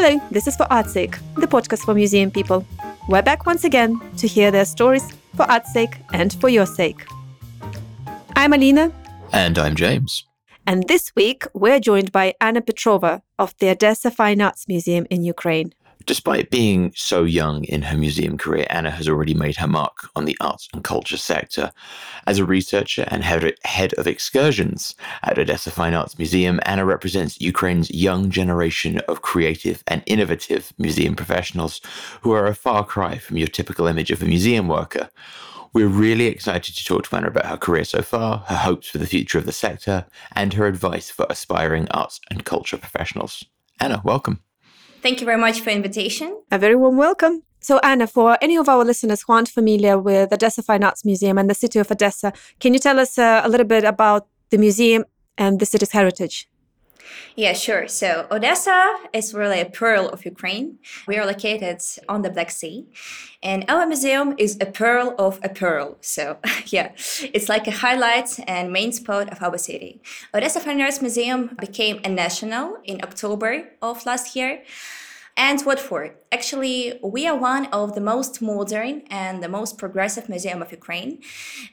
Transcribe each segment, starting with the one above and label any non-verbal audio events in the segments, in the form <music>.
Hello, this is For Art's Sake, the podcast for museum people. We're back once again to hear their stories for art's sake and for your sake. I'm Alina. And I'm James. And this week, we're joined by Anna Petrova of the Odessa Fine Arts Museum in Ukraine. Despite being so young in her museum career, Anna has already made her mark on the arts and culture sector. As a researcher and head of excursions at Odessa Fine Arts Museum, Anna represents Ukraine's young generation of creative and innovative museum professionals who are a far cry from your typical image of a museum worker. We're really excited to talk to Anna about her career so far, her hopes for the future of the sector, and her advice for aspiring arts and culture professionals. Anna, welcome. Thank you very much for invitation. A very warm welcome. So, Anna, for any of our listeners who aren't familiar with the Odessa Fine Arts Museum and the city of Odessa, can you tell us uh, a little bit about the museum and the city's heritage? Yeah, sure. So Odessa is really a pearl of Ukraine. We are located on the Black Sea, and our museum is a pearl of a pearl. So <laughs> yeah, it's like a highlight and main spot of our city. Odessa Fine Arts Museum became a national in October of last year. And what for? Actually, we are one of the most modern and the most progressive museum of Ukraine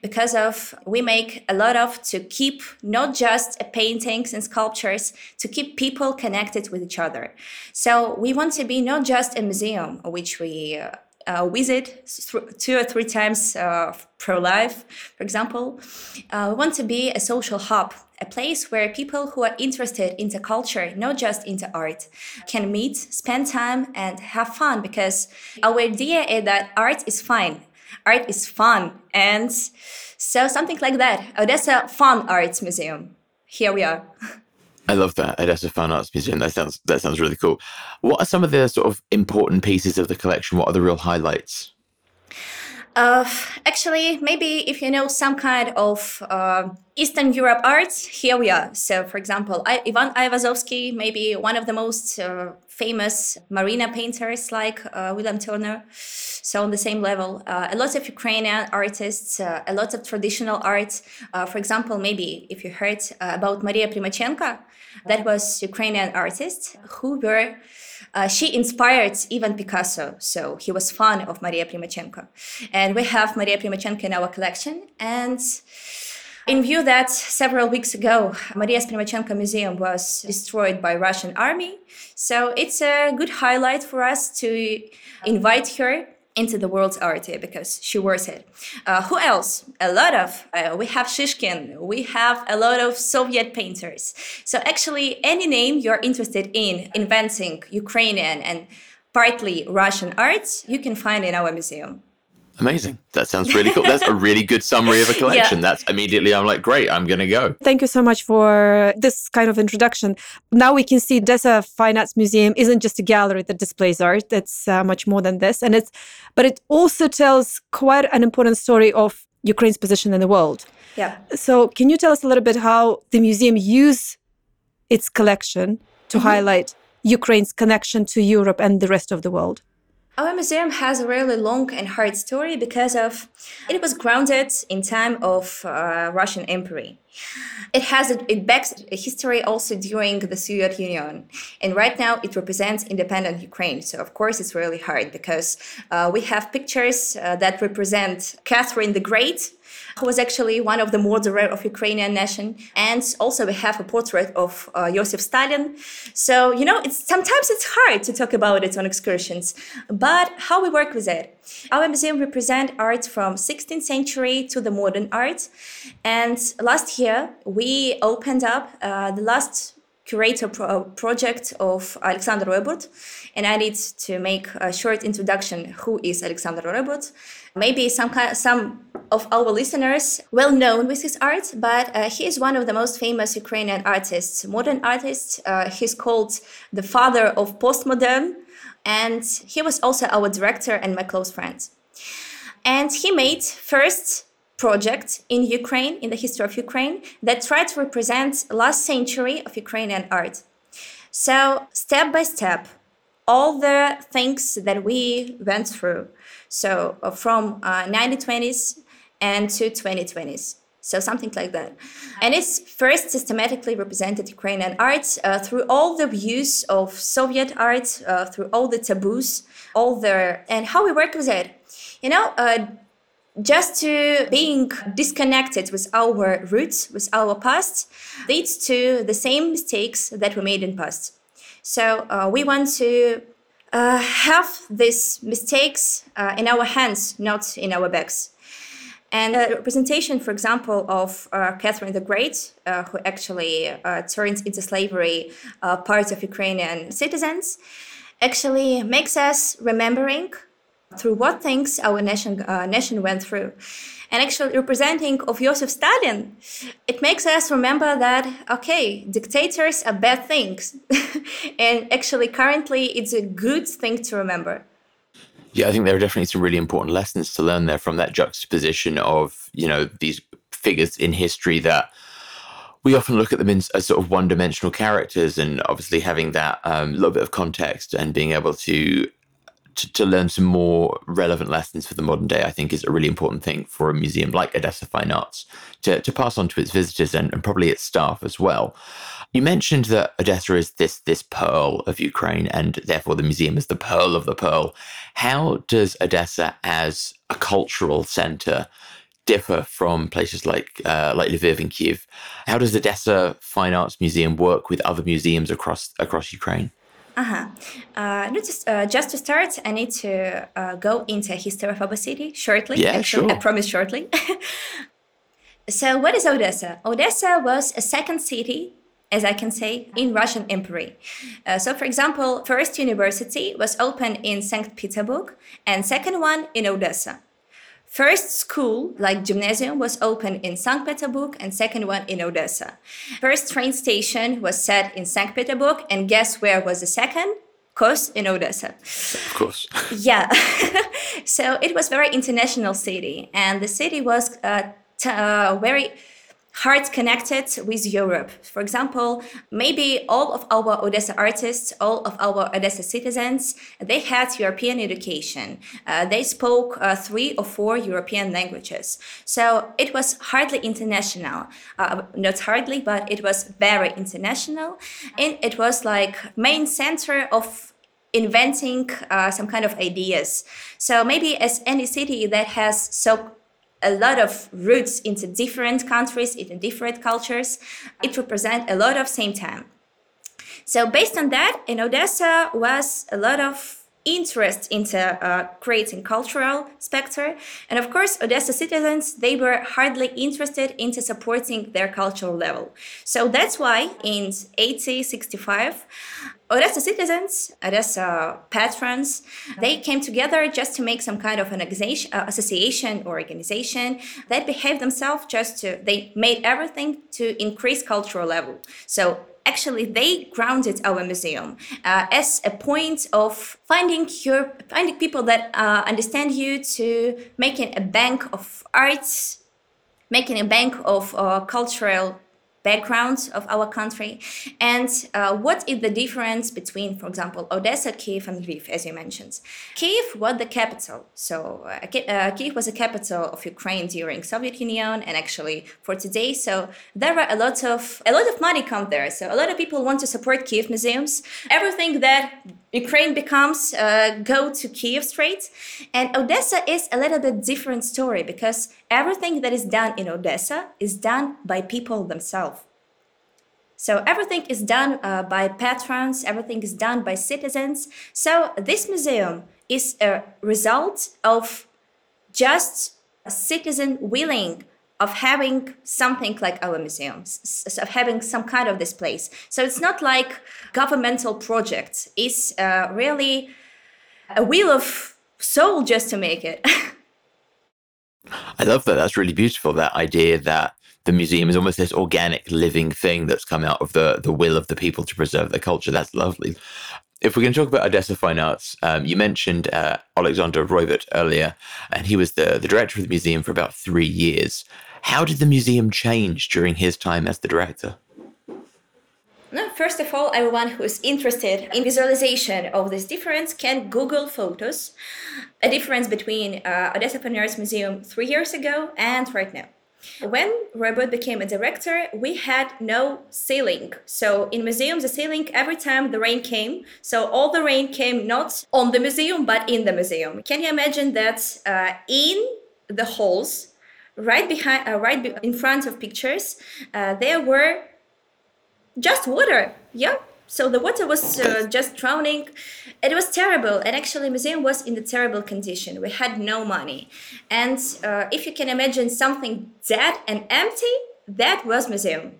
because of we make a lot of to keep not just paintings and sculptures to keep people connected with each other. So we want to be not just a museum which we uh, uh, visit two or three times uh, per life, for example. Uh, we want to be a social hub, a place where people who are interested into culture, not just into art, can meet, spend time, and have fun. Because our idea is that art is fine, art is fun, and so something like that. Odessa Fun Arts Museum. Here we are. <laughs> I love that Odessa Fine Arts Museum. That sounds that sounds really cool. What are some of the sort of important pieces of the collection? What are the real highlights? Uh, actually, maybe if you know some kind of uh, Eastern Europe arts, here we are. So, for example, I, Ivan Aivazovsky, maybe one of the most uh, famous marina painters like uh, William Turner. So, on the same level, uh, a lot of Ukrainian artists, uh, a lot of traditional art. for example, maybe if you heard about Maria Primachenko, that was Ukrainian artist who were uh, she inspired even Picasso, so he was fan of Maria Primachenko. And we have Maria Primachenko in our collection. And in view that several weeks ago, Maria Primachenko Museum was destroyed by Russian army, so it's a good highlight for us to invite her into the world's art because she wears it. Uh, who else? A lot of. Uh, we have Shishkin. We have a lot of Soviet painters. So actually, any name you're interested in inventing Ukrainian and partly Russian arts, you can find in our museum. Amazing. That sounds really cool. That's a really good summary of a <laughs> collection. Yeah. That's immediately, I'm like, great, I'm going to go. Thank you so much for this kind of introduction. Now we can see Odessa Fine Arts Museum isn't just a gallery that displays art. It's uh, much more than this. And it's, but it also tells quite an important story of Ukraine's position in the world. Yeah. So can you tell us a little bit how the museum use its collection to mm-hmm. highlight Ukraine's connection to Europe and the rest of the world? Our museum has a really long and hard story because of it was grounded in time of uh, Russian Empire. It has a, it backs a history also during the Soviet Union, and right now it represents independent Ukraine. So of course it's really hard because uh, we have pictures uh, that represent Catherine the Great, who was actually one of the murderer of Ukrainian nation. And also we have a portrait of uh, Joseph Stalin. So, you know, it's sometimes it's hard to talk about it on excursions, but how we work with it. Our museum represent art from 16th century to the modern art. And last year we opened up uh, the last curator pro- project of Alexander Roitburd, and I need to make a short introduction. Who is Alexander Roitburd? Maybe some kind, some of our listeners well known with his art, but uh, he is one of the most famous Ukrainian artists, modern artists. Uh, he's called the father of postmodern, and he was also our director and my close friend. And he made first project in Ukraine, in the history of Ukraine, that tried to represent last century of Ukrainian art. So step by step, all the things that we went through. So uh, from uh, 1920s and to 2020s. So something like that. And it's first systematically represented Ukrainian art uh, through all the views of Soviet art, uh, through all the taboos, all the and how we work with it. You know, uh, just to being disconnected with our roots, with our past, leads to the same mistakes that we made in past. So uh, we want to uh, have these mistakes uh, in our hands, not in our backs. And a representation, for example, of uh, Catherine the Great, uh, who actually uh, turns into slavery parts of Ukrainian citizens, actually makes us remembering through what things our nation, uh, nation went through. And actually representing of Joseph Stalin, it makes us remember that, okay, dictators are bad things. <laughs> and actually currently it's a good thing to remember. Yeah, I think there are definitely some really important lessons to learn there from that juxtaposition of, you know, these figures in history that we often look at them in, as sort of one dimensional characters and obviously having that um, little bit of context and being able to to, to learn some more relevant lessons for the modern day, I think is a really important thing for a museum like Odessa Fine Arts to, to pass on to its visitors and, and probably its staff as well. You mentioned that Odessa is this this pearl of Ukraine, and therefore the museum is the pearl of the pearl. How does Odessa, as a cultural center, differ from places like uh, like Lviv and Kiev? How does Odessa Fine Arts Museum work with other museums across across Ukraine? Uh-huh. Uh, just, uh, just to start, I need to uh, go into history of our city shortly. Yeah, Actually, sure. I promise shortly. <laughs> so, what is Odessa? Odessa was a second city, as I can say, in Russian Empire. Uh, so, for example, first university was opened in Saint Petersburg, and second one in Odessa. First school, like gymnasium, was opened in St. Petersburg and second one in Odessa. First train station was set in St. Petersburg and guess where was the second? Of course, in Odessa. Of course. <laughs> yeah. <laughs> so it was very international city and the city was uh, t- uh, very hard connected with Europe. For example, maybe all of our Odessa artists, all of our Odessa citizens, they had European education. Uh, they spoke uh, three or four European languages. So it was hardly international. Uh, not hardly, but it was very international. And it was like main center of inventing uh, some kind of ideas. So maybe as any city that has so a lot of roots into different countries, into different cultures. It represents a lot of same time. So based on that, in Odessa was a lot of interest into uh, creating cultural spectre. And of course, Odessa citizens, they were hardly interested into supporting their cultural level. So that's why in 1865, Odessa citizens, Odessa patrons, they came together just to make some kind of an uh, association or organization that behaved themselves just to, they made everything to increase cultural level. So actually they grounded our museum uh, as a point of finding your finding people that uh, understand you to making a bank of arts making a bank of uh, cultural background of our country. And uh, what is the difference between for example odessa kiev and lviv as you mentioned? Kiev was the capital. So uh, uh, kiev was the capital of ukraine during soviet union and actually for today. So there were a lot of a lot of money come there. So a lot of people want to support kiev museums. Everything that Ukraine becomes uh, go to Kiev straight, and Odessa is a little bit different story because everything that is done in Odessa is done by people themselves. So everything is done uh, by patrons, everything is done by citizens. So this museum is a result of just a citizen willing of having something like our museums, of having some kind of this place. So it's not like governmental projects. It's uh, really a wheel of soul just to make it. <laughs> I love that. That's really beautiful. That idea that the museum is almost this organic living thing that's come out of the the will of the people to preserve their culture. That's lovely if going to talk about Odessa Fine Arts, um, you mentioned uh, Alexander Roitburd earlier, and he was the, the director of the museum for about three years. How did the museum change during his time as the director? First of all, everyone who is interested in visualization of this difference can Google photos, a difference between uh, Odessa Fine Arts Museum three years ago and right now. When Roy became a director, we had no ceiling. So in museums, the ceiling every time the rain came. So all the rain came not on the museum, but in the museum. Can you imagine that uh, in the halls, right behind, uh, right in front of pictures, uh, there were just water. Yeah, so the water was uh, just drowning. It was terrible and actually museum was in a terrible condition. We had no money. And uh, if you can imagine something dead and empty that was museum.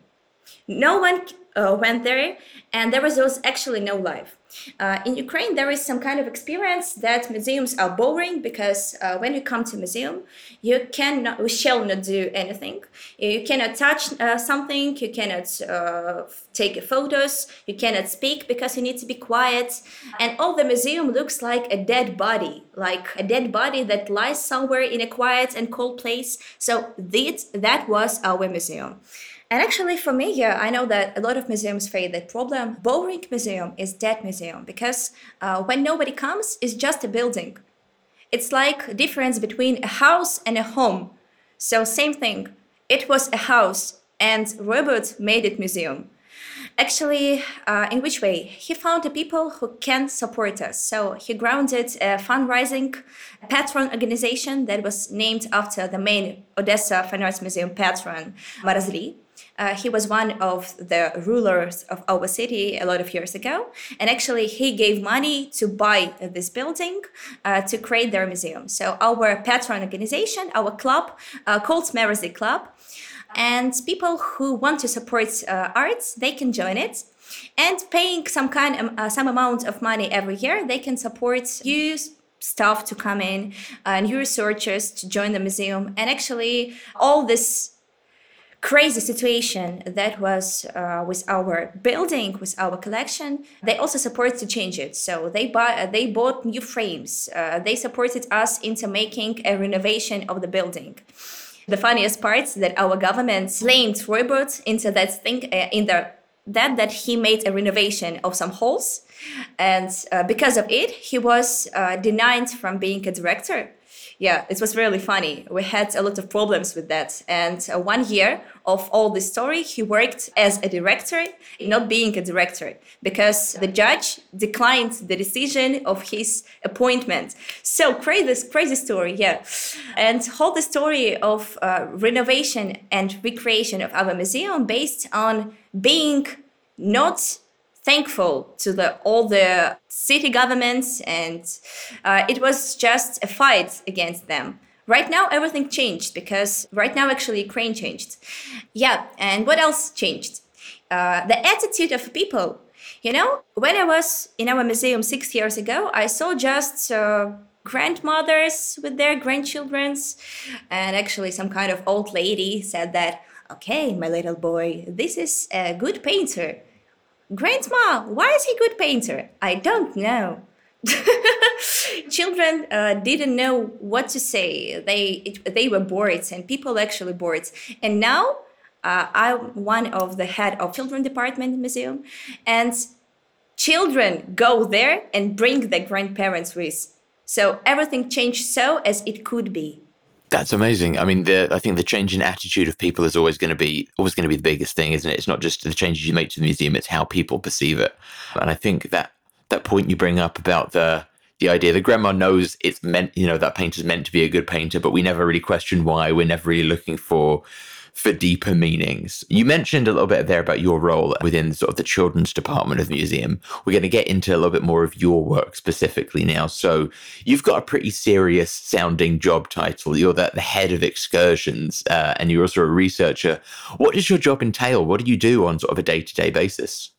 No one uh, went there and there was, was actually no life uh, in Ukraine, there is some kind of experience that museums are boring because uh, when you come to museum, you cannot, you shall not do anything. You cannot touch uh, something. You cannot uh, take photos. You cannot speak because you need to be quiet. And all the museum looks like a dead body, like a dead body that lies somewhere in a quiet and cold place. So that that was our museum. And actually, for me, yeah, I know that a lot of museums face that problem. Boring museum is dead museum because uh, when nobody comes, it's just a building. It's like difference between a house and a home. So same thing. It was a house, and Roitburd made it museum. Actually, uh, in which way? He found the people who can support us. So he grounded a fundraising patron organization that was named after the main Odessa Fine Arts Museum patron, Marazli. Uh, he was one of the rulers of our city a lot of years ago. And actually, he gave money to buy this building uh, to create their museum. So, our patron organization, our club, uh, called Marazli Club, and people who want to support uh, arts, they can join it. And paying some kind of, uh, some amount of money every year, they can support you staff to come in, uh, new researchers to join the museum, and actually all this crazy situation that was uh, with our building, with our collection, they also supported to change it. So they buy, they bought new frames. Uh, they supported us into making a renovation of the building. The funniest part that our government blamed Roitburd into that thing uh, in the that that he made a renovation of some halls, and uh, because of it, he was uh, denied from being a director yeah, it was really funny. We had a lot of problems with that. And uh, one year of all this story, he worked as a director, not being a director, because the judge declined the decision of his appointment. So crazy, crazy story, yeah. And whole the story of uh, renovation and recreation of our museum based on being not thankful to the all the city governments and uh, it was just a fight against them. Right now everything changed because right now actually ukraine changed. Yeah and what else changed? Uh, the attitude of people. You know when i was in our museum six years ago i saw just uh, grandmothers with their grandchildrens and actually some kind of old lady said that okay my little boy this is a good painter Grandma, why is he good painter? I don't know. <laughs> Children uh, didn't know what to say. They it, they were bored, and people actually bored. And now uh, I'm one of the head of children department museum, and children go there and bring their grandparents with. So everything changed so as it could be. That's amazing. I mean, the, I think the change in attitude of people is always going to be always going to be the biggest thing, isn't it? It's not just the changes you make to the museum; it's how people perceive it. And I think that that point you bring up about the the idea that grandma knows it's meant, you know, that painter's meant to be a good painter, but we never really question why. We're never really looking for for deeper meanings. You mentioned a little bit there about your role within sort of the children's department of the museum. We're going to get into a little bit more of your work specifically now. So you've got a pretty serious sounding job title. You're the, the head of excursions, uh, and you're also a researcher. What does your job entail? What do you do on sort of a day to day basis?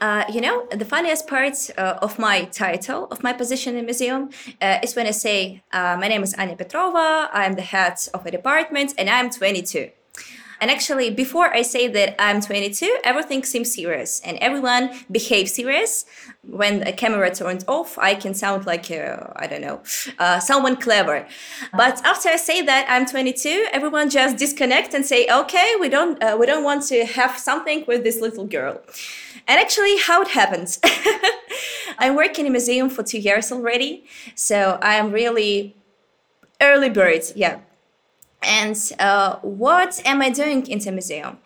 Uh, you know, the funniest part uh, of my title, of my position in museum, uh, is when I say, uh, My name is Anya Petrova, I'm the head of a department, and I'm 22. And actually, before I say that I'm 22, everything seems serious and everyone behaves serious. When a camera turns off, I can sound like, uh, I don't know, uh, someone clever. But after I say that I'm 22, everyone just disconnect and say, okay, we don't, uh, we don't want to have something with this little girl. And actually, how it happens. <laughs> I'm working in a museum for two years already. So I am really early bird. Yeah, And uh, what am I doing in the museum?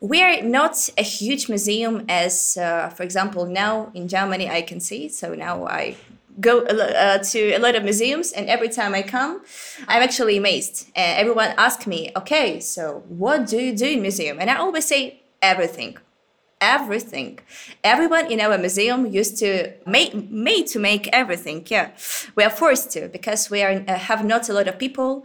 We're not a huge museum as, uh, for example, now in Germany I can see. So now I go uh, to a lot of museums, and every time I come, I'm actually amazed. And everyone asks me, "Okay, so what do you do in museum?" And I always say everything everything. Everyone in our museum used to make made to make everything. Yeah, we are forced to because we are uh, have not a lot of people.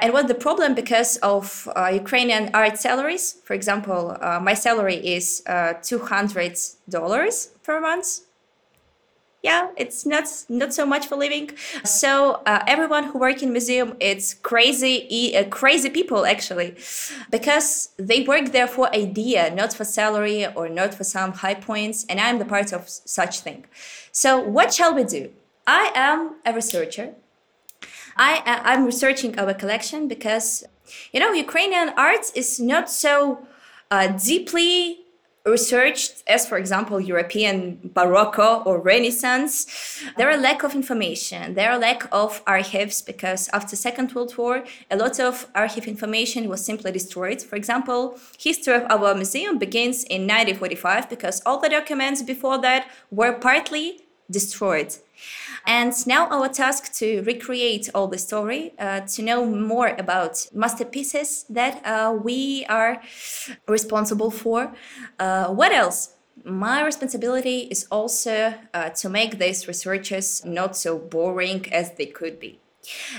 And what the problem because of uh, Ukrainian art salaries? For example, uh, my salary is uh, two hundred dollars per month. Yeah it's not not so much for living. So uh, everyone who work in museum it's crazy uh, crazy people actually because they work there for idea not for salary or not for some high points and i'm the part of such thing. So what shall we do? I am a researcher i i'm researching our collection because you know ukrainian art is not so uh, deeply researched as for example european baroque or renaissance. There are lack of information. There are lack of archives because after second world war a lot of archive information was simply destroyed. For example history of our museum begins in 1945 because all the documents before that were partly destroyed and now our task to recreate all the story, uh, to know more about masterpieces that uh, we are responsible for. Uh, what else? My responsibility is also uh, to make these researches not so boring as they could be.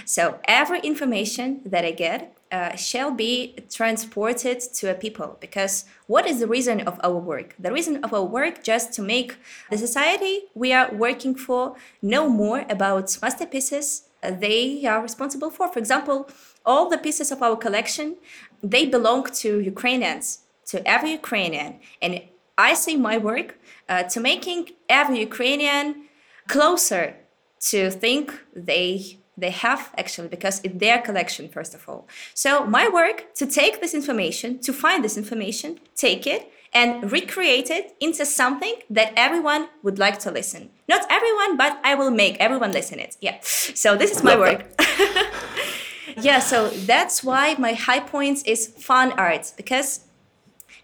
So every information that I get uh, shall be transported to a people because what is the reason of our work? The reason of our work just to make the society we are working for know more about masterpieces they are responsible for. For example all the pieces of our collection they belong to ukrainians to every ukrainian. And i see my work uh, to making every ukrainian closer to think they they have actually because it's their collection first of all. So my work to take this information to find this information take it and recreate it into something that everyone would like to listen. Not everyone but i will make everyone listen it. Yeah. So this is my work. <laughs> Yeah so that's why my high points is fun art because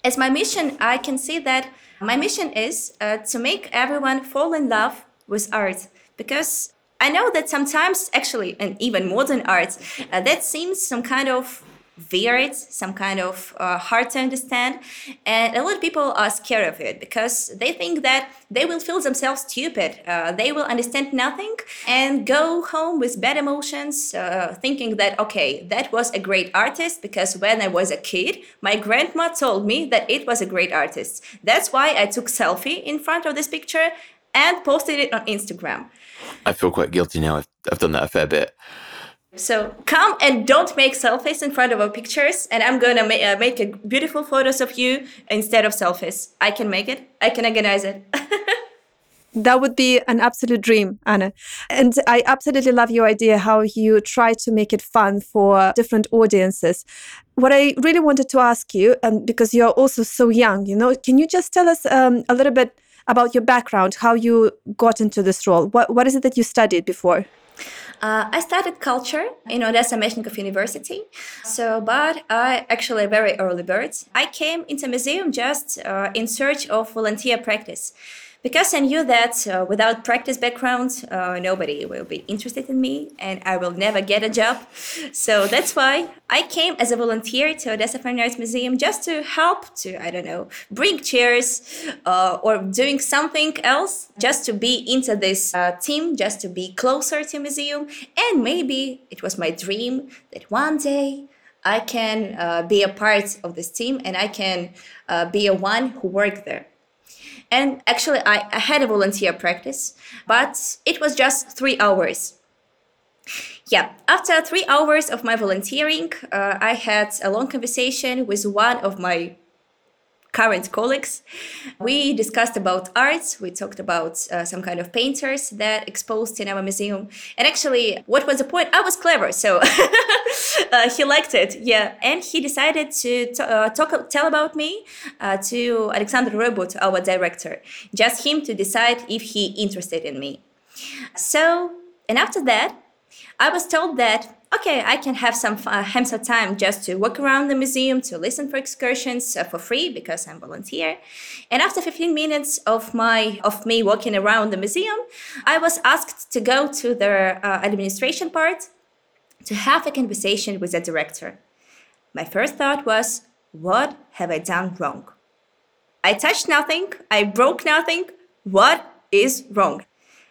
as my mission i can see that my mission is uh, to make everyone fall in love with art because I know that sometimes, actually, and even modern art, uh, that seems some kind of weird, some kind of uh, hard to understand. And a lot of people are scared of it because they think that they will feel themselves stupid. Uh, they will understand nothing and go home with bad emotions, uh, thinking that, okay, that was a great artist because when I was a kid, my grandma told me that it was a great artist. That's why I took selfie in front of this picture and posted it on Instagram. I feel quite guilty now. I've, I've done that a fair bit. So come and don't make selfies in front of our pictures, and I'm gonna ma- uh, make a beautiful photos of you instead of selfies. I can make it. I can organize it. <laughs> that would be an absolute dream, Anna. And I absolutely love your idea how you try to make it fun for different audiences. What I really wanted to ask you, um, because you're also so young, you know, can you just tell us um, a little bit about your background, how you got into this role. What, what is it that you studied before? Uh, I studied culture in Odessa Mechnikov University. So, but I actually very early bird. I came into museum just uh, in search of volunteer practice because I knew that uh, without practice background, uh, nobody will be interested in me and I will never get a job. So that's why I came as a volunteer to Odessa Fine Arts Museum just to help to, I don't know, bring chairs uh, or doing something else, just to be into this uh, team, just to be closer to museum. And maybe it was my dream that one day I can uh, be a part of this team and I can uh, be a one who worked there. And actually, I, I had a volunteer practice, but it was just three hours. Yeah, after three hours of my volunteering, uh, I had a long conversation with one of my current colleagues. We discussed about arts. We talked about uh, some kind of painters that exposed in our museum. And actually, what was the point? I was clever, so <laughs> <laughs> uh, he liked it. Yeah, and he decided to t- uh, talk, tell about me uh, to Alexander Roitburd, our director. Just him to decide if he interested in me. So, and after that, I was told that okay, I can have some uh, some time just to walk around the museum, to listen for excursions uh, for free because I'm volunteer. And after 15 minutes of my of me walking around the museum, I was asked to go to the uh, administration part to have a conversation with the director. My first thought was, what have I done wrong? I touched nothing, I broke nothing. What is wrong?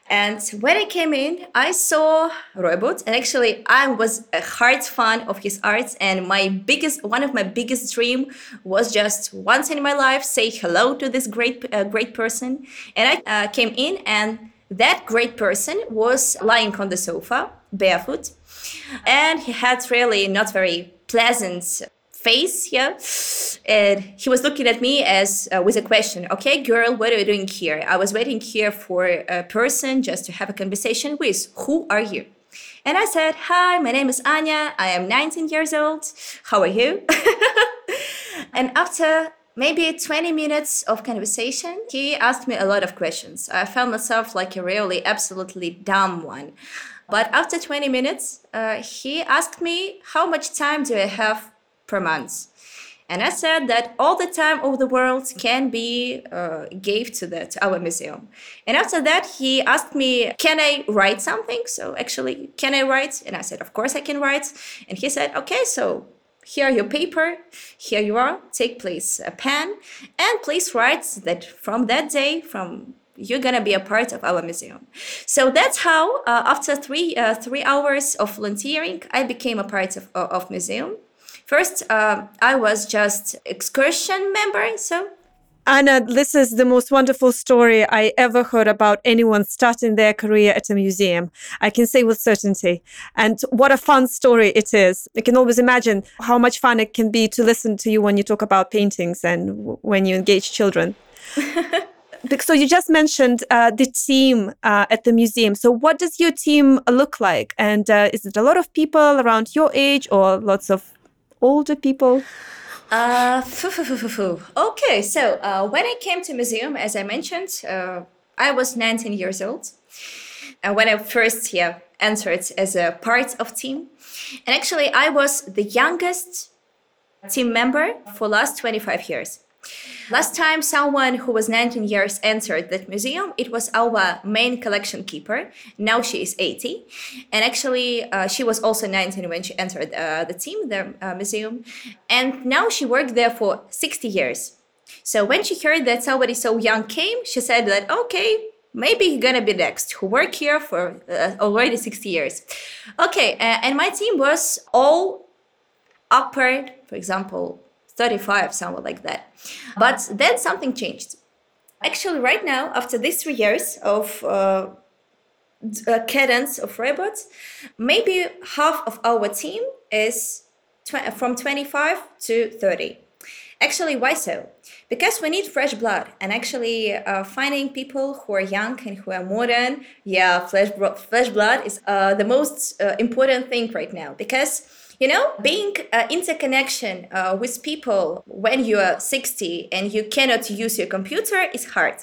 And when I came in, I saw Roy and actually I was a hard fan of his art. And my biggest, one of my biggest dream was just once in my life say hello to this great, uh, great person. And I uh, came in, and that great person was lying on the sofa, barefoot, and he had really not very pleasant face yeah and he was looking at me as uh, with a question okay girl what are you doing here? I was waiting here for a person just to have a conversation with who are you? And i said hi my name is anya. I am 19 years old. How are you? <laughs> And after maybe 20 minutes of conversation he asked me a lot of questions. I found myself like a really absolutely dumb one but after 20 minutes uh, he asked me how much time do i have per month. And I said that all the time of the world can be uh, gave to the to our museum. And after that, he asked me, "Can I write something?" So actually, can I write? And I said, "Of course I can write." And he said, "Okay, so here your paper. Here you are. Take please a pen and please write that from that day from." You're gonna be a part of our museum, so that's how. Uh, after three uh, three hours of volunteering, I became a part of of museum First, uh, I was just excursion member, so Anna, this is the most wonderful story I ever heard about anyone starting their career at a museum. I can say with certainty. And what a fun story it is. I can always imagine how much fun it can be to listen to you when you talk about paintings and w- when you engage children. <laughs> so you just mentioned uh, the team uh, at the museum. So what does your team look like? And uh, is it a lot of people around your age or lots of older people? Uh, <laughs> okay, so uh, when I came to museum, as I mentioned, uh, I was 19 years old. And when I first yeah, entered as a part of team, and actually I was the youngest team member for last 25 years. Last time someone who was 19 years entered that museum, it was our main collection keeper. Now she is 80. And actually, uh, she was also 19 when she entered uh, the team, the uh, museum. And now she worked there for 60 years. So when she heard that somebody so young came, she said that, okay, maybe you're gonna be next who work here for uh, already 60 years okay uh, and my team was all upper, for example 35, somewhere like that. But then something changed. Actually, right now, after these three years of uh, cadence of Roitburd's, maybe half of our team is tw- from 25 to 30. Actually, why so? Because we need fresh blood, and actually, uh, finding people who are young and who are modern, yeah, flesh, flesh blood is uh, the most uh, important thing right now. Because you know, being uh, interconnection uh, with people when you are 60 and you cannot use your computer is hard.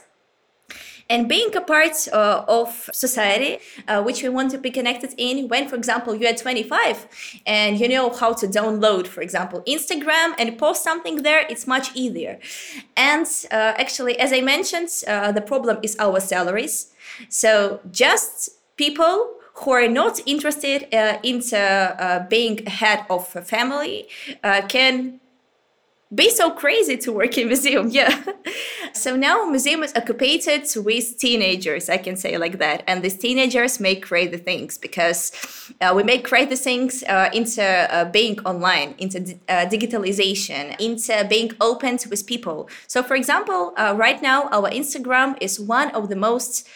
And being a part uh, of society, uh, which we want to be connected in, when, for example, you are 25 and you know how to download, for example, Instagram and post something there, it's much easier. And uh, actually, as I mentioned, uh, the problem is our salaries. So just people who are not interested uh, into uh, being head of a family uh, can be so crazy to work in <laughs> museum yeah. So now museum is occupied with teenagers i can say like that. And these teenagers make crazy things because uh, we make crazy things uh, into uh, being online into uh, digitalization into being open to with people. So for example uh, right now our instagram is one of the most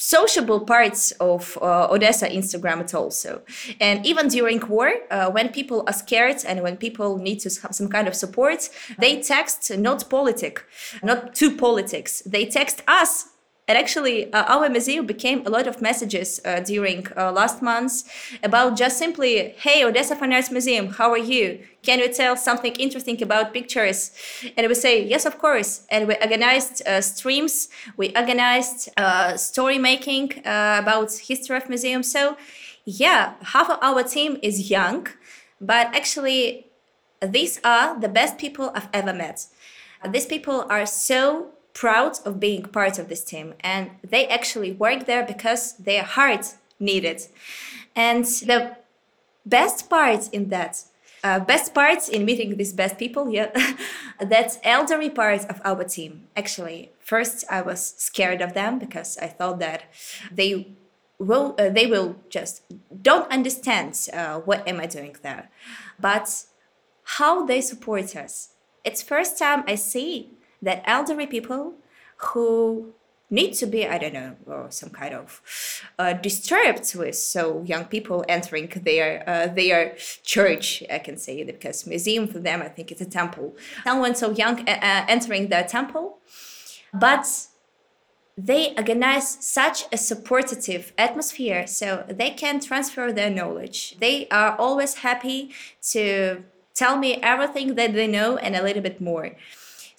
sociable parts of uh, Odessa Instagram at also. And even during war, uh, when people are scared and when people need to have some kind of support, they text not politic, not to politics. They text us and actually, uh, our museum became a lot of messages uh, during uh, last months about just simply, hey, Odessa Fine Arts Museum, how are you? Can you tell something interesting about pictures? And we say, yes, of course. And we organized uh, streams, we organized uh, story making uh, about history of museum. So Yeah, half of our team is young, but actually, these are the best people I've ever met. These people are so proud of being part of this team, and they actually work there because their heart need it. And the best part in that, uh, best part in meeting these best people, yeah, <laughs> that's elderly part of our team. Actually, first I was scared of them because I thought that they will uh, they will just don't understand uh, what am I doing there, but how they support us. It's first time I see that elderly people who need to be i don't know some kind of uh, disturbed with so young people entering their uh, their church i can say because museum for them i think it's a temple. Someone so young uh, uh entering their temple but they organize such a supportive atmosphere so they can transfer their knowledge. They are always happy to tell me everything that they know and a little bit more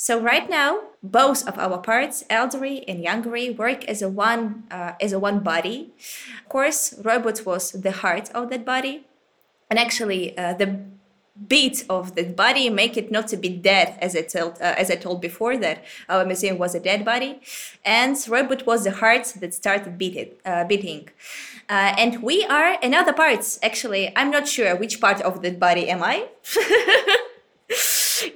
so right now, both of our parts, elderly and younger, work as a one uh, as a one body. Of course, Roitburd was the heart of that body, and actually uh, the beat of the body make it not to be dead as I told uh, as I told before that our museum was a dead body, and Roitburd was the heart that started beating uh, beating. Uh, and we are another parts actually i'm not sure which part of the body am i <laughs>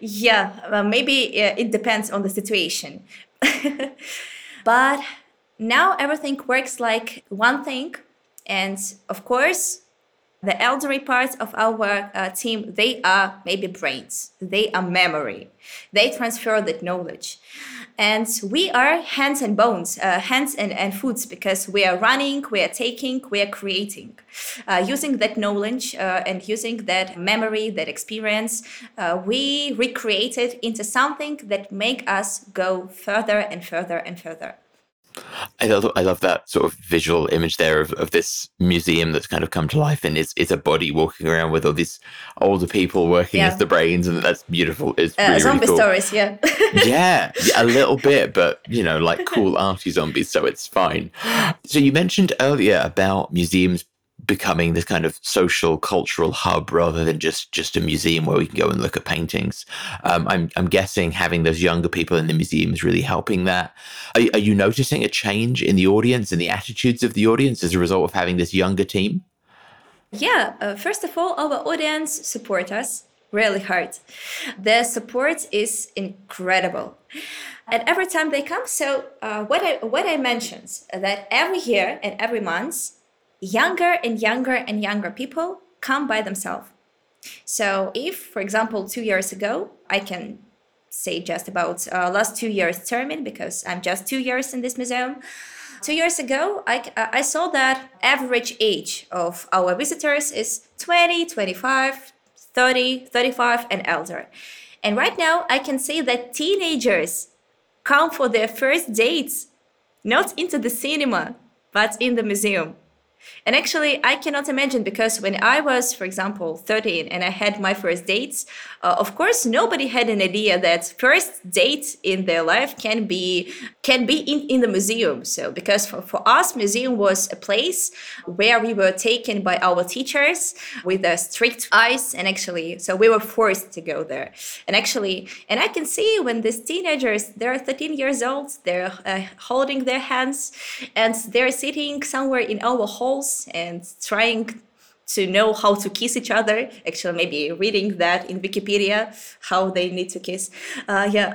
yeah, well, maybe uh, it depends on the situation. <laughs> but now everything works like one thing. And of course, the elderly parts of our uh, team, they are maybe brains, they are memory, they transfer that knowledge. And we are hands and bones, uh, hands and, and foots, because we are running, we are taking, we are creating. Uh, using that knowledge uh, and using that memory, that experience, uh, we recreate it into something that make us go further and further and further. I love, I love that sort of visual image there of, of this museum that's kind of come to life and it's, it's a body walking around with all these older people working yeah. as the brains and that's beautiful. It's uh, really, zombie really cool. stories, <laughs> yeah. yeah, a little bit, but you know, like cool arty zombies, so it's fine. So you mentioned earlier about museums becoming this kind of social cultural hub rather than just just a museum where we can go and look at paintings. Um, I'm I'm guessing having those younger people in the museum is really helping that. Are, are you noticing a change in the audience and the attitudes of the audience as a result of having this younger team? Yeah, uh, first of all, our audience support us really hard. Their support is incredible. And every time they come, so uh, what I what I mentioned that every year and every month younger and younger and younger people come by themselves. So if, for example, two years ago, I can say just about uh, last two years term because I'm just two years in this museum. Two years ago, I, I saw that average age of our visitors is 20, 25, 30, 35 and elder. And right now, I can say that teenagers come for their first dates, not into the cinema, but in the museum. And actually, I cannot imagine because when I was, for example, 13 and I had my first dates, uh, of course, nobody had an idea that first date in their life can be can be in, in the museum. So because for, for us, museum was a place where we were taken by our teachers with a strict eyes, and actually, so we were forced to go there. And actually, and I can see when these teenagers, they're 13 years old, they're uh, holding their hands, and they're sitting somewhere in our hall and trying to know how to kiss each other. Actually, maybe reading that in Wikipedia, how they need to kiss. Uh, yeah.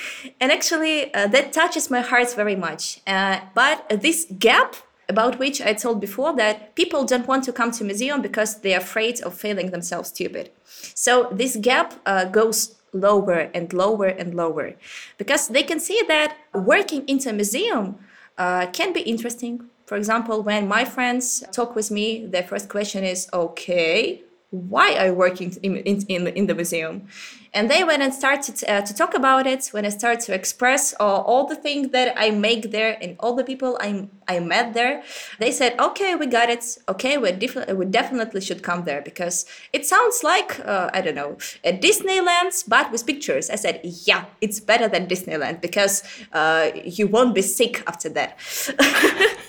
<laughs> and actually, uh, that touches my heart very much. Uh, but this gap about which I told before that people don't want to come to museum because they're afraid of feeling themselves stupid. So this gap uh, goes lower and lower and lower because they can see that working into a museum uh, can be interesting for example, when my friends talk with me, their first question is, okay, why are you working in, in, in the museum? And then when I started to, uh, to talk about it, when I started to express uh, all the things that I make there and all the people I, I met there, they said, okay, we got it. Okay, we, def- we definitely should come there because it sounds like, uh, I don't know, a Disneyland, but with pictures. I said, yeah, it's better than Disneyland because uh, you won't be sick after that. <laughs>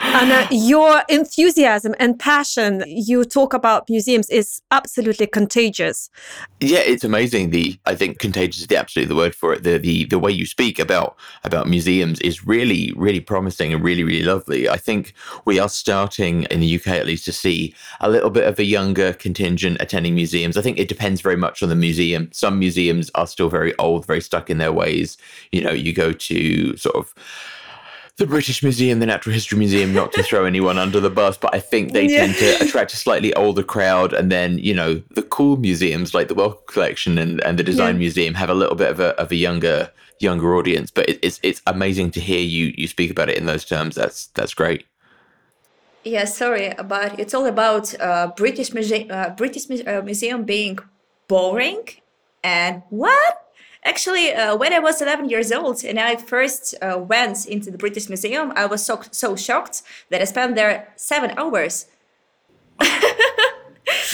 uh, your enthusiasm and passion you talk about museums is absolutely contagious. Yeah, it's amazing. The I think contagious is the absolutely the word for it. The the the way you speak about about museums is really really promising and really really lovely. I think we are starting in the UK at least to see a little bit of a younger contingent attending museums. I think it depends very much on the museum. Some museums are still very old, very stuck in their ways. You know, you go to sort of the British Museum, the Natural History Museum, not to throw anyone under the bus, but I think they yeah. tend to attract a slightly older crowd. And then, you know, the cool museums like the Wellcome Collection and, and the Design yeah. Museum have a little bit of a, of a younger younger audience. But it, it's it's amazing to hear you you speak about it in those terms. That's that's great. Yeah, sorry, but it's all about uh, British Museum, uh, British uh, Museum being boring. And what? Actually, uh, when I was 11 years old and I first uh, went into the British Museum, I was so, so shocked that I spent there seven hours.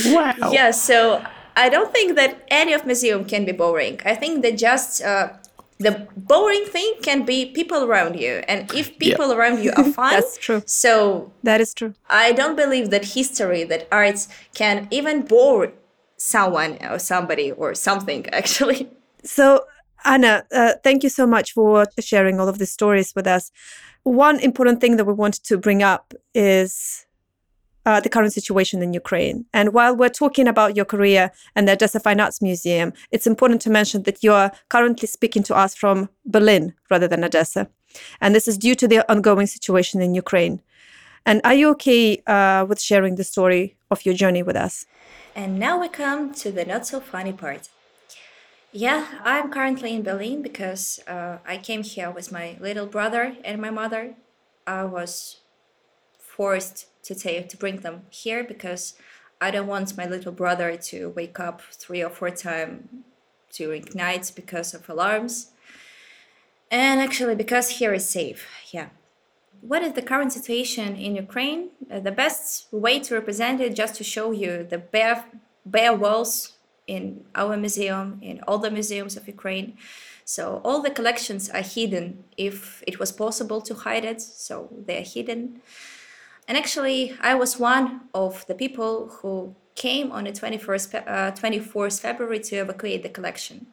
wow. <laughs> Yeah, so I don't think that any of museum can be boring. I think that just uh, the boring thing can be people around you, and if people yeah. around you <laughs> are fine, that's true. So that is true. I don't believe that history, that arts can even bore someone or somebody or something. <laughs> Actually. So, Anna, uh, thank you so much for sharing all of these stories with us. One important thing that we wanted to bring up is uh, the current situation in Ukraine. And while we're talking about your career and the Odessa Fine Arts Museum, it's important to mention that you are currently speaking to us from Berlin rather than Odessa. And this is due to the ongoing situation in Ukraine. And are you okay uh, with sharing the story of your journey with us? And now we come to the not so funny part. Yeah, I'm currently in Berlin because uh, I came here with my little brother and my mother. I was forced to take to bring them here because I don't want my little brother to wake up three or four times during nights because of alarms. And actually, because here is safe. Yeah. What is the current situation in Ukraine? Uh, the best way to represent it, just to show you the bare bare walls in our museum, in all the museums of Ukraine. So all the collections are hidden if it was possible to hide it, so they are hidden. And actually, I was one of the people who came on the 21st, uh, 24th February to evacuate the collection.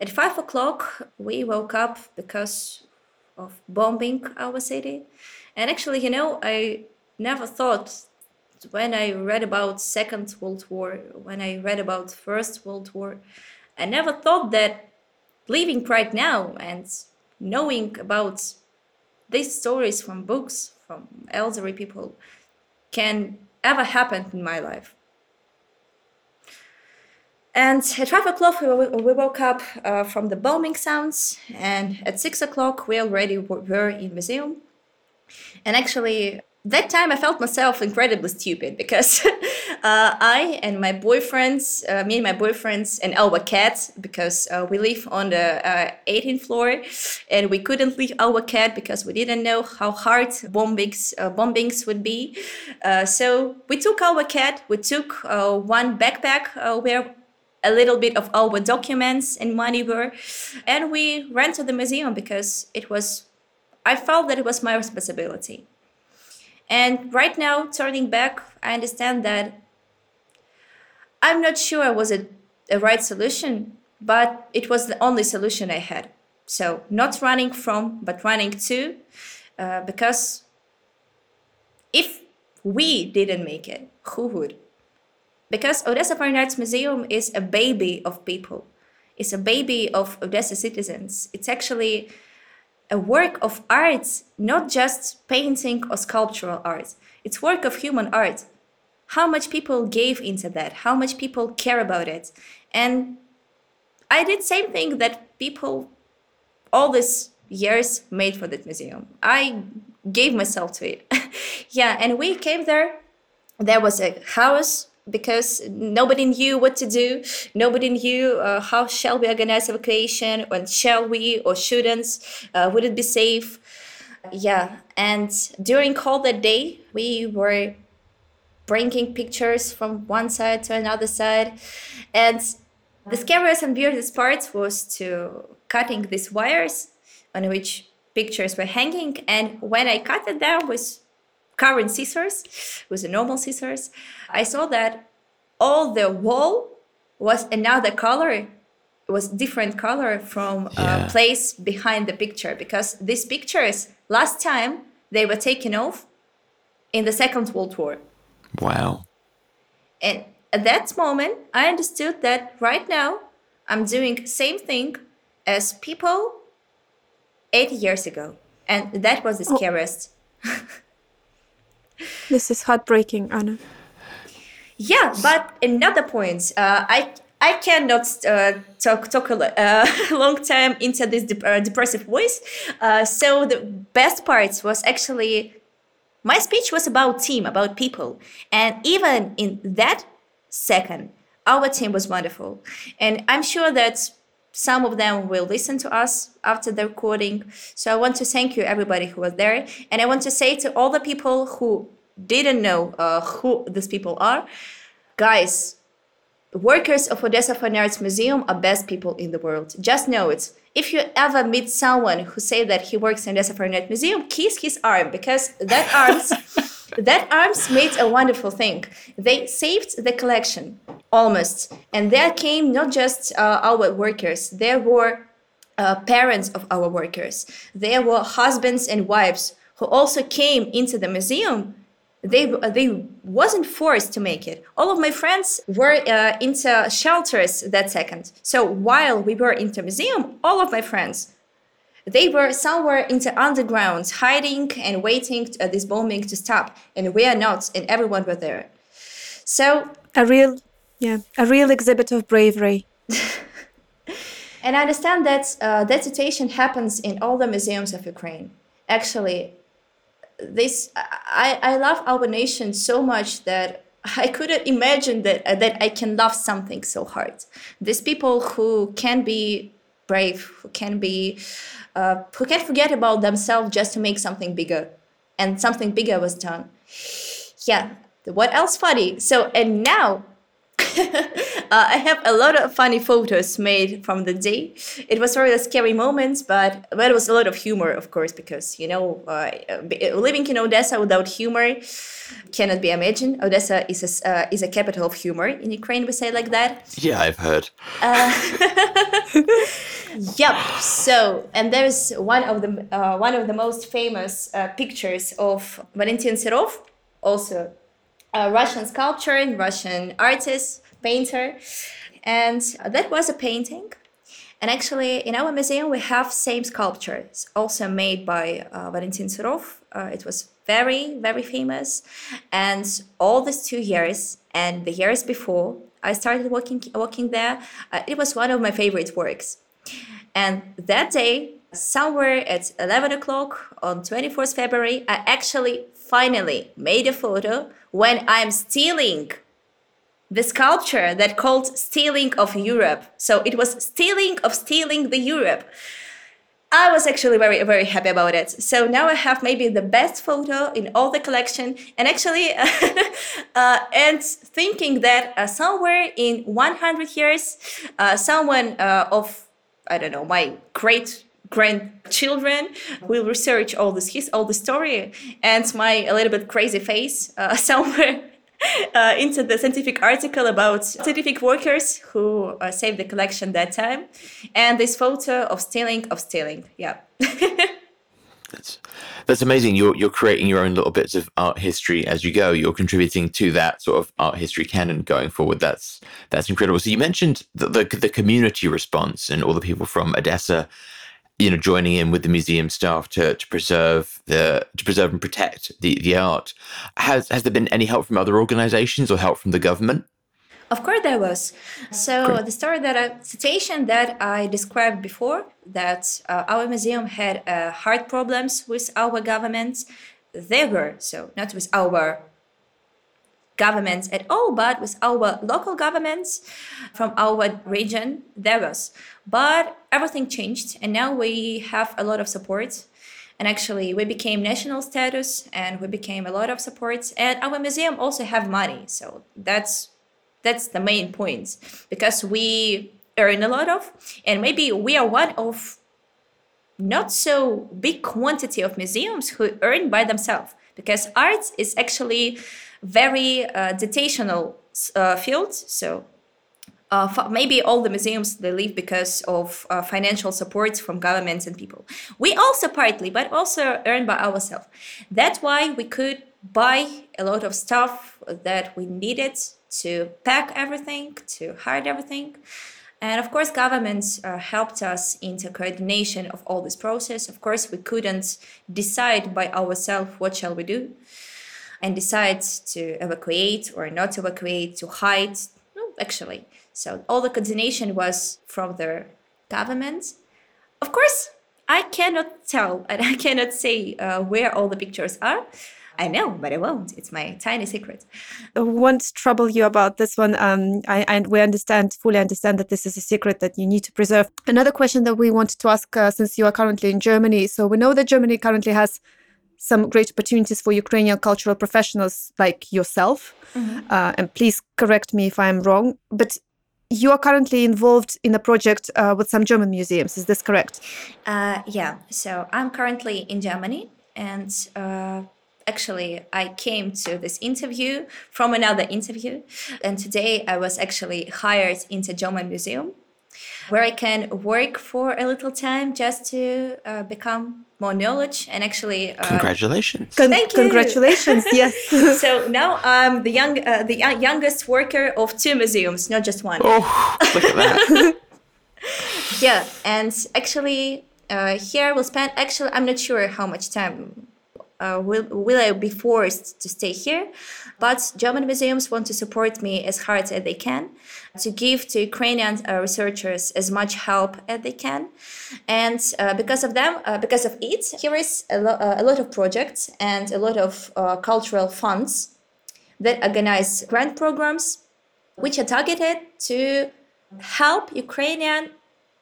At 5 o'clock, we woke up because of bombing our city. And actually, you know, I never thought when I read about Second World War, when I read about First World War, I never thought that living right now and knowing about these stories from books from elderly people can ever happen in my life. And at 5 o'clock, we woke up uh, from the bombing sounds, and at 6 o'clock, we already were in museum. And actually, that time I felt myself incredibly stupid because <laughs> uh, I and my boyfriends, uh, me and my boyfriends, and our cat, because uh, we live on the 18th uh, floor, and we couldn't leave our cat because we didn't know how hard bombings uh, bombings would be. Uh, so we took our cat. We took one backpack where a little bit of our documents and money were, and we ran to the museum because it was. I felt that it was my responsibility and right now, turning back, I understand that I'm not sure it was a, a right solution, but it was the only solution I had. So, not running from, but running to, uh, because if we didn't make it, who would? Because Odessa Fine Arts Museum is a baby of people. It's a baby of Odessa citizens. It's actually a work of art, not just painting or sculptural art. It's work of human art. How much people gave into that, how much people care about it. And I did same thing that people all these years made for that museum. I gave myself to it. <laughs> yeah, and we came there. There was a house because nobody knew what to do. Nobody knew uh, how shall we organize evacuation, and shall we or shouldn't? Uh, would it be safe? Yeah, and during all that day, we were bringing pictures from one side to another side, and the scariest and weirdest part was to cutting these wires on which pictures were hanging. And when I cut down with current scissors with the normal scissors, I saw that all the wall was another color it was different color from Yeah. uh, place behind the picture because these pictures last time they were taken off in the second world war Wow. and at that moment i understood that right now i'm doing same thing as people 80 years ago and that was the scariest <laughs> This is heartbreaking, Anna. Yeah, but another point, uh, I I cannot uh, talk talk a uh, <laughs> long time into this dep- uh, depressive voice. Uh, so the best part was actually my speech was about team, about people, and even in that second, our team was wonderful, and I'm sure that some of them will listen to us after the recording. So I want to thank you everybody who was there, and I want to say to all the people who didn't know uh, who these people are, guys, workers of Odessa Fine Arts Museum are best people in the world. Just know it. If you ever meet someone who say that he works in Odessa Fine Arts Museum, kiss his arm because that arms <laughs> that arms made a wonderful thing. They saved the collection almost, and there came not just uh, our workers. There were uh, parents of our workers. There were husbands and wives who also came into the museum they they wasn't forced to make it all of my friends were uh, into shelters that second so while we were into museum all of my friends they were somewhere in the underground hiding and waiting uh, this bombing to stop and we are not and everyone were there so A real, yeah, a real exhibit of bravery. <laughs> And I understand that uh, that situation happens in all the museums of Ukraine. Actually, this I, I love our nation so much that I couldn't imagine that uh, that I can love something so hard. These people who can be brave, who can be, uh, who can forget about themselves just to make something bigger, and something bigger was done. Yeah. What else funny? So and now <laughs> uh, I have a lot of funny photos made from the day. It was sort of a scary moment, but it was a lot of humor, of course, because you know, uh, living in Odessa without humor cannot be imagined. Odessa is a, uh, is a capital of humor in Ukraine. We say like that. Yeah, I've heard. <laughs> Yep. So, and there's one of the uh, one of the most famous uh, pictures of Valentin Serov, also a Russian sculptor and Russian artist, painter, and that was a painting. And actually, in our museum, we have same sculptures, also made by uh, Valentin Serov. Uh, it was very, very famous. And all these two years and the years before I started working working there, uh, it was one of my favorite works. And that day, somewhere at 11 o'clock on 24th February, I actually finally made a photo when I'm stealing the sculpture that called Stealing of Europe. So it was Stealing of Stealing the Europe. I was actually very, very happy about it. So now I have maybe the best photo in all the collection. And actually, <laughs> uh, and thinking that uh, somewhere in 100 years, uh, someone uh, of, I don't know, my great grandchildren will research all this his all the story and my a little bit crazy face uh, <laughs> somewhere <laughs> uh, into the scientific article about scientific workers who uh, saved the collection that time and this photo of stealing of stealing yeah <laughs> That's that's amazing. You're you're creating your own little bits of art history as you go. You're contributing to that sort of art history canon going forward. That's that's incredible. So you mentioned the the, the community response and all the people from Odessa, you know, joining in with the museum staff to to preserve the to preserve and protect the the art. Has has there been any help from other organizations or help from the government? Of course, there was. So Great. the story that I, situation that I described before, that uh, our museum had uh, heart problems with our government, they were so not with our governments at all, but with our local governments from our region, there was. But everything changed, and now we have a lot of support. And actually, we became national status, and we became a lot of support. And our museum also have money, so that's that's the main point because we earn a lot of and maybe we are one of not so big quantity of museums who earn by themselves because art is actually very uh, datational uh. So uh, maybe all the museums they leave because of uh, financial support from governments and people. We also partly, but also earn by ourselves. That's why we could buy a lot of stuff that we needed to pack everything, to hide everything. And of course, governments uh, helped us in the coordination of all this process. Of course, we couldn't decide by ourselves what shall we do and decides to evacuate or not evacuate, to hide. No, actually. So all the coordination was from the government. Of course, I cannot tell <laughs> and I cannot say uh, where all the pictures are. I know, but I won't. It's my tiny secret. I won't trouble you about this one. Um, I, and we understand, fully understand that this is a secret that you need to preserve. Another question that we wanted to ask, uh, since you are currently in Germany, so we know that Germany currently has some great opportunities for Ukrainian cultural professionals like yourself. Mm-hmm. Uh, and please correct me if I'm wrong, but you are currently involved in a project uh, with some German museums. Is this correct? Uh, yeah. So I'm currently in Germany, and uh, actually i came to this interview from another interview and today i was actually hired into german museum where i can work for a little time just to uh, become more knowledge and actually uh, congratulations Con- thank you. congratulations <laughs> yes so now i'm the young uh, the youngest worker of two museums not just one. Oh, look at that <laughs> yeah and actually uh, here we'll spend actually i'm not sure how much time uh, will, will I be forced to stay here? But German museums want to support me as hard as they can, to give to Ukrainian uh, researchers as much help as they can. And uh, because of them, uh, because of it, here is a, lo- uh, a, lot of projects and a lot of uh, cultural funds that organize grant programs, which are targeted to help Ukrainian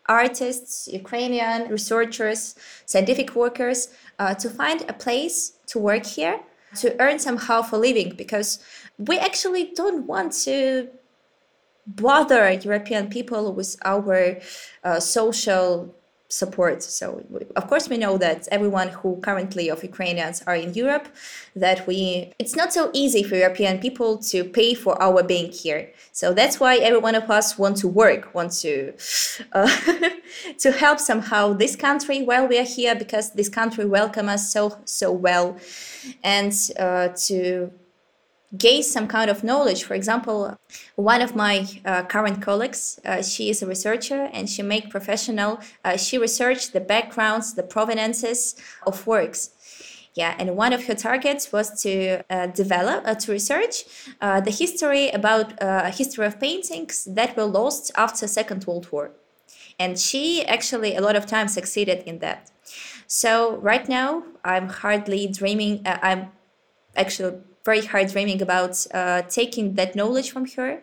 artists, Ukrainian researchers, scientific workers uh, to find a place to work here, to earn somehow for living, because we actually don't want to bother European people with our uh, social support. So of course we know that everyone who currently of Ukrainians are in Europe, that we it's not so easy for European people to pay for our being here. So that's why every one of us want to work, want to uh, <laughs> to help somehow this country while we are here because this country welcome us so so well, and uh, to gain some kind of knowledge. For example, one of my uh, current colleagues, uh, she is a researcher and she make professional. Uh, she researched the backgrounds, the provenances of works. Yeah, and one of her targets was to uh, develop, uh, to research uh, the history about history of paintings that were lost after Second World War. And she actually a lot of times succeeded in that. So right now, I'm hardly dreaming. I'm actually very hard dreaming about uh, taking that knowledge from her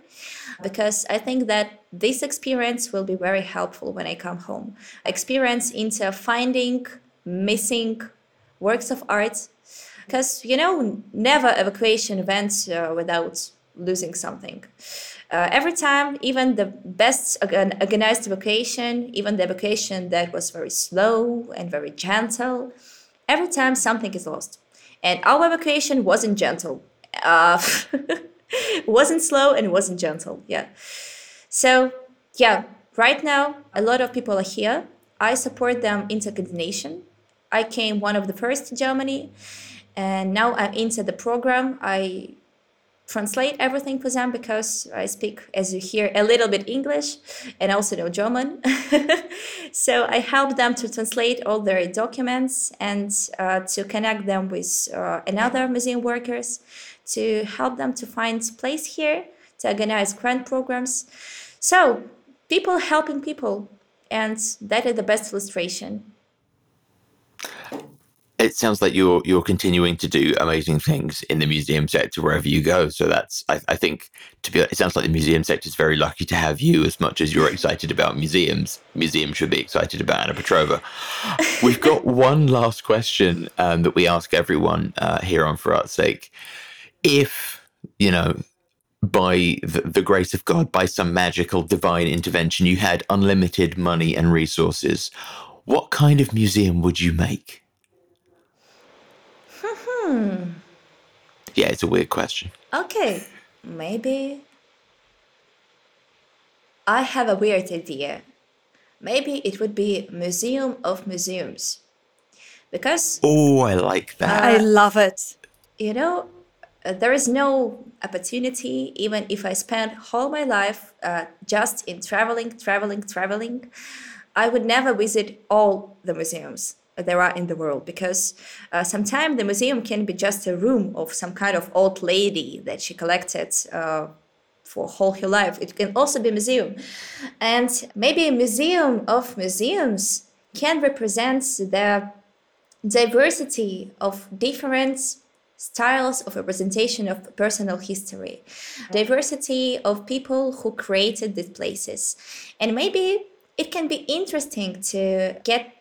because I think that this experience will be very helpful when I come home. Experience into finding missing works of art because you know never evacuation went uh, without losing something. Uh, every time, even the best organized evacuation, even the evacuation that was very slow and very gentle, every time something is lost. And our evacuation wasn't gentle. Uh, <laughs> wasn't slow and wasn't gentle. Yeah. So, yeah, right now, a lot of people are here. I support them into coordination. I came one of the first to Germany, and now I'm into the program. I translate everything for them because I speak, as you hear, a little bit English and also know German. <laughs> so I help them to translate all their documents and uh, to connect them with uh, another museum workers, to help them to find place here, to organize grant programs. So people helping people, and that is the best illustration it sounds like you're you're continuing to do amazing things in the museum sector wherever you go. So that's I, I think to be it sounds like the museum sector is very lucky to have you as much as you're excited about museums. Museums should be excited about Anna Petrova. We've got <laughs> one last question um, that we ask everyone uh, here on For Art's Sake. If you know by the, the, grace of God, by some magical divine intervention, you had unlimited money and resources, what kind of museum would you make? Yeah, it's a weird question. Okay, maybe I have a weird idea. Maybe it would be Museum of Museums. Because, Oh, I like that. I love it. you know, uh, there is no opportunity, even if I spend all my life uh, just in traveling, traveling, traveling, I would never visit all the museums there are in the world because uh, sometimes the museum can be just a room of some kind of old lady that she collected uh, for whole her life. It can also be a museum, and maybe a museum of museums can represent the diversity of different styles of representation of personal history, diversity of people who created these places, and maybe it can be interesting to get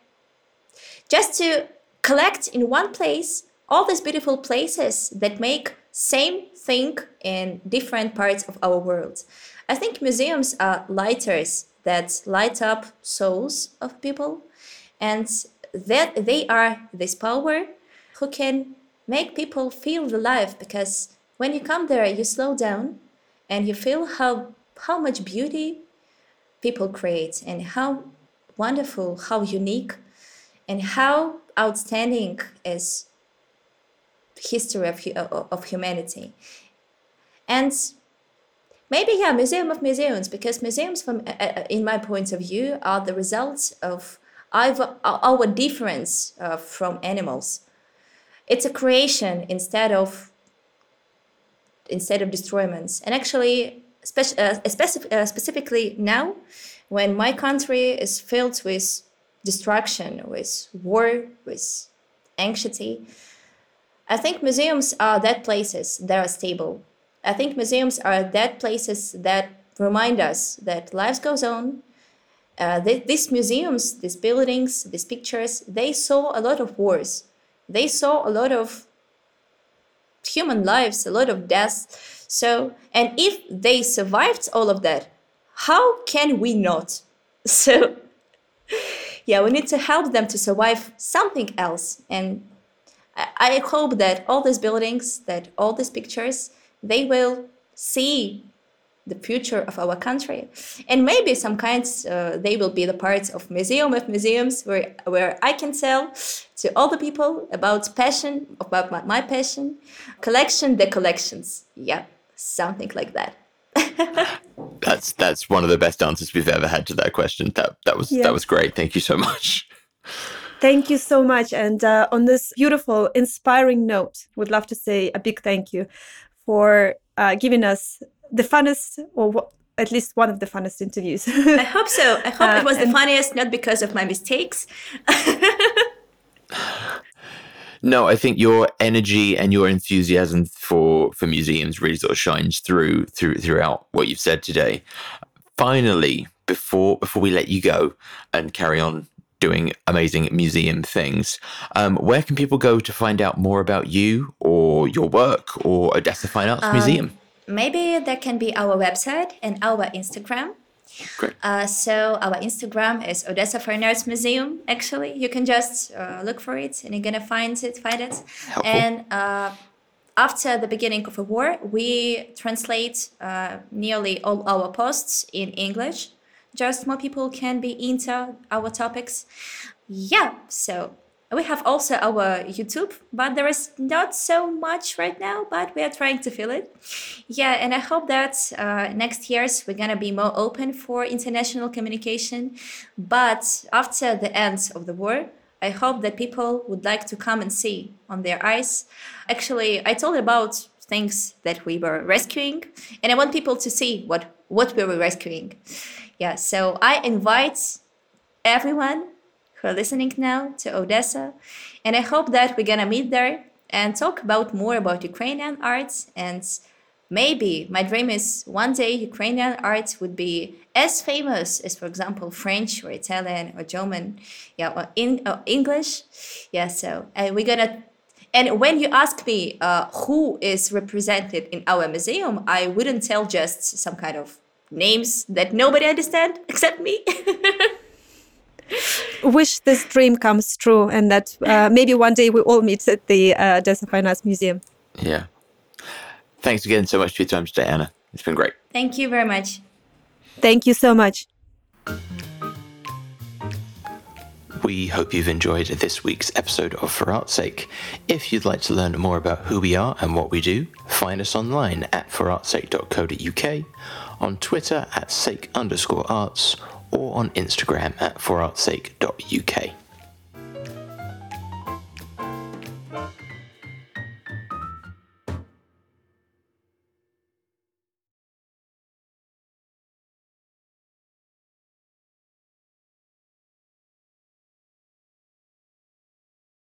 just to collect in one place all these beautiful places that make same thing in different parts of our world. I think museums are lighters that light up souls of people and that they are this power who can make people feel alive because when you come there you slow down and you feel how how much beauty people create and how wonderful how unique and how outstanding is history of, of humanity? And maybe yeah museum of museums because museums from uh, uh, in my point of view are the results of our, our difference uh, from animals. It's a creation instead of instead of destroyments. And actually speci- uh, specif- uh, specifically now when my country is filled with destruction with war with anxiety. I think museums are that places that are stable. I think museums are that places that remind us that life goes on. Uh, th- these museums these buildings these pictures they saw a lot of wars. They saw a lot of human lives a lot of deaths. So and if they survived all of that how can we not? <laughs> So yeah we need to help them to survive something else. And i, hope that all these buildings that all these pictures they will see the future of our country. And maybe some kinds uh, they will be the parts of museum of museums where where i can tell to all the people about passion about my, my passion. Collection the collections. Yeah something like that <laughs> That's that's one of the best answers we've ever had to that question. That that was Yeah. that was great. Thank you so much. Thank you so much. And uh, on this beautiful, inspiring note, would love to say a big thank you for uh, giving us the funnest, or wha- at least one of the funnest interviews. i hope so i hope <laughs> Uh, it was the funniest not because of my mistakes <laughs> No, I think your energy and your enthusiasm for for museums really sort of shines through through throughout what you've said today. Finally, before before we let you go and carry on doing amazing museum things, um, where can people go to find out more about you or your work or Odessa Fine Arts Museum? maybe that can be our website and our instagram Great. Uh, so our Instagram is Odessa Fine Arts Museum. Actually, you can just uh, look for it, and you're gonna find it. Find it. Helpful. And uh, after the beginning of a war, we translate uh, nearly all our posts in English. Just more people can be into our topics. Yeah. So we have also our YouTube, but there is not so much right now. But we are trying to fill it. Yeah, and I hope that uh, next years we're gonna be more open for international communication. But after the end of the war, I hope that people would like to come and see on their eyes. Actually, I told about things that we were rescuing, and I want people to see what what we were rescuing. Yeah, so I invite everyone who are listening now to Odessa, and I hope that we're gonna meet there and talk about more about Ukrainian arts and maybe my dream is one day Ukrainian art would be as famous as, for example, French or Italian or German, yeah, or in or English, yeah. So and we're gonna. And when you ask me uh, who is represented in our museum, I wouldn't tell just some kind of names that nobody understand <laughs> except me. <laughs> wish this dream comes true and that uh, maybe one day we all meet at the uh, Odessa Fine Arts Museum. Yeah. Thanks again so much for your time today, Anna. It's been great. Thank you very much. Thank you so much. We hope you've enjoyed this week's episode of For Art's Sake. If you'd like to learn more about who we are and what we do, find us online at forartsake.co.uk, on Twitter at sake underscore arts, or on Instagram at forartsake.uk.